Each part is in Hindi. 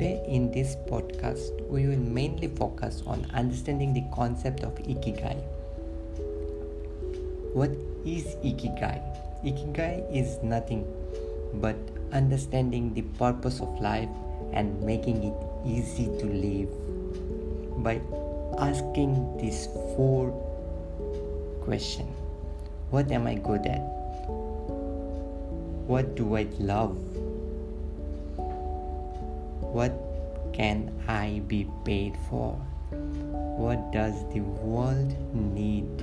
Today, in this podcast, we will mainly focus on understanding the concept of Ikigai. What is Ikigai? Ikigai is nothing but understanding the purpose of life and making it easy to live by asking these four questions What am I good at? What do I love? What can I be paid for? What does the world need?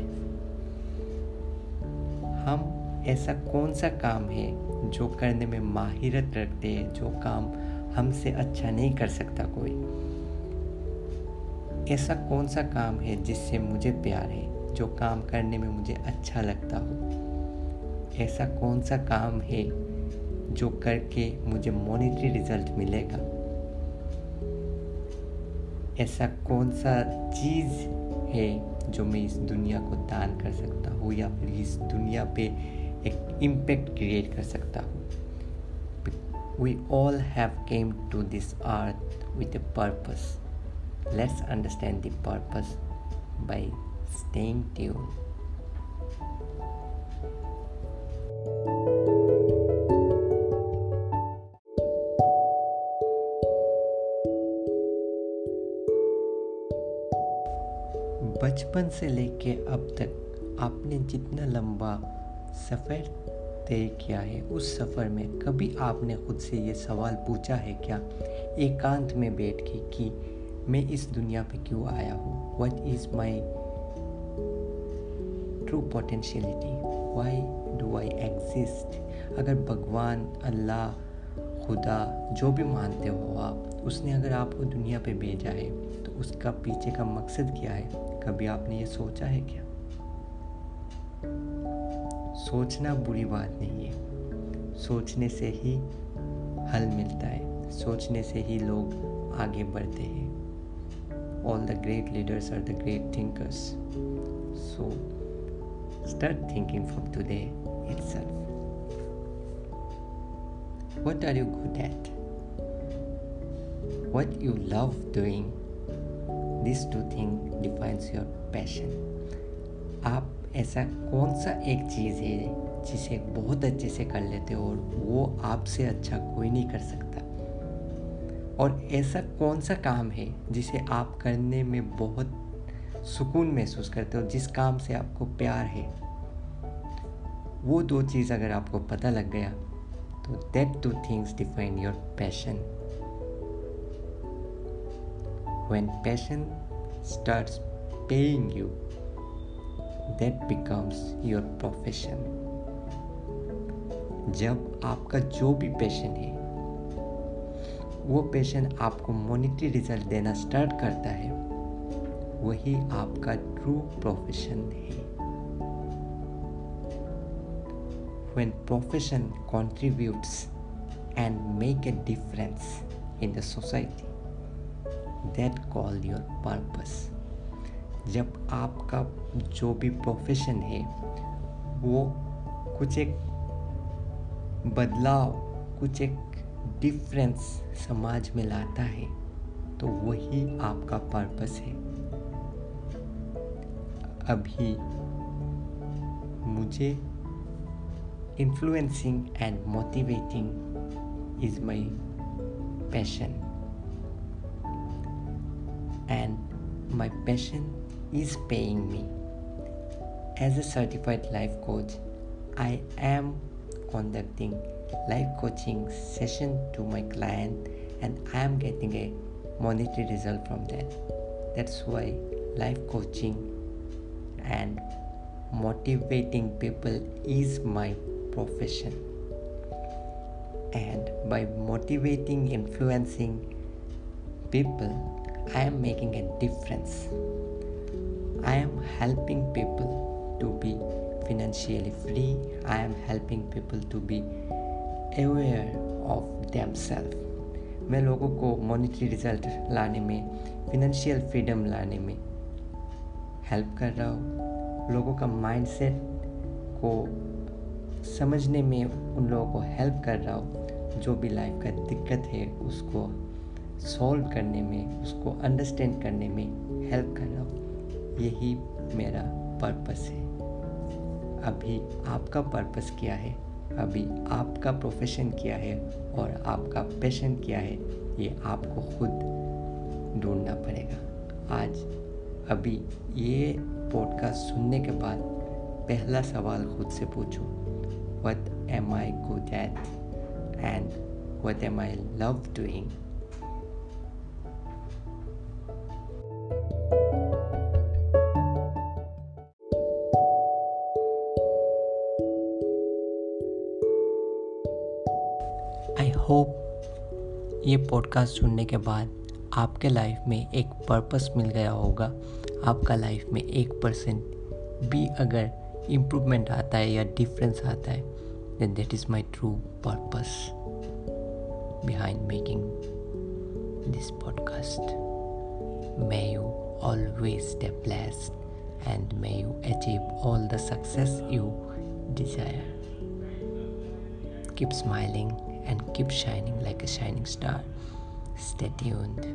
हम ऐसा कौन सा काम है जो करने में माहिरत रखते हैं, जो काम हमसे अच्छा नहीं कर सकता कोई ऐसा कौन सा काम है जिससे मुझे प्यार है, जो काम करने में मुझे अच्छा लगता हो ऐसा कौन सा काम है जो करके मुझे मॉनिटरी रिज़ल्ट मिलेगा ऐसा कौन सा चीज़ है जो मैं इस दुनिया को दान कर सकता हूँ या फिर इस दुनिया पे एक इम्पैक्ट क्रिएट कर सकता हूँ? We all have came to this earth with a purpose let's understand the purpose by staying tune बचपन से लेके अब तक आपने जितना लंबा सफ़र तय किया है, उस सफ़र में कभी आपने खुद से ये सवाल पूछा है क्या? एकांत में बैठ के कि मैं इस दुनिया पे क्यों आया हूँ? What is my true potentiality why do I exist अगर भगवान, अल्लाह, खुदा, जो भी मानते हो आप, उसने अगर आपको दुनिया पे भेजा है तो उसका पीछे का मकसद क्या है? कभी आपने ये सोचा है क्या? सोचना बुरी बात नहीं है। सोचने से ही हल मिलता है। सोचने से ही लोग आगे बढ़ते हैं। All the great leaders are the great thinkers so start thinking from today itself. What are you good at? What you love doing? This two thing defines your passion आप ऐसा कौन सा एक चीज़ है जिसे बहुत अच्छे से कर लेते हो और वो आपसे अच्छा कोई नहीं कर सकता? और ऐसा कौन सा काम है जिसे आप करने में बहुत सुकून महसूस करते हो, जिस काम से आपको प्यार है? वो दो चीज़ अगर आपको पता लग गया तो that two things define your passion when passion starts paying you, that becomes your profession. जब आपका जो भी पैशन है वो पैशन आपको मोनिटरी रिज़ल्ट देना स्टार्ट करता है वही आपका ट्रू प्रोफेशन है when profession contributes and make a difference in the society that call your purpose जब आपका जो भी प्रोफेशन है, वो कुछ एक बदलाव, कुछ एक डिफरेंस समाज में लाता है तो वही आपका पर्पस है। अभी मुझे influencing and motivating is my passion and my passion is paying me. As a certified life coach, I am conducting life coaching session to my client and I am getting a monetary result from that. That's why life coaching and motivating people is my profession. And by motivating, influencing people, I am making a difference. I am helping people to be financially free. I am helping people to be aware of themselves. मैं लोगों को मॉनिटरी रिज़ल्ट लाने में फिनेंशियल फ्रीडम लाने में हेल्प कर रहा हूँ लोगों का माइंडसेट को समझने में उन लोगों को हेल्प कर रहा हूँ जो भी लाइफ का दिक्कत है उसको सॉल्व करने में, उसको अंडरस्टैंड करने में हेल्प कर रहा हूँ। यही मेरा पर्पस है। अभी आपका पर्पस क्या है? अभी आपका प्रोफेशन क्या है? और आपका पैशन क्या है? ये आपको खुद ढूंढना पड़ेगा। आज अभी ये पॉडकास्ट सुनने के बाद पहला सवाल खुद से पूछो। What am I good at and what am I love doing ये पॉडकास्ट सुनने के बाद आपके लाइफ में एक पर्पस मिल गया होगा। आपका लाइफ में एक परसेंट भी अगर इम्प्रूवमेंट आता है या डिफरेंस आता है then that is my true purpose behind making this podcast may you always stay blessed and may you achieve all the success you desire keep smiling. And keep shining like a shining star. Stay tuned.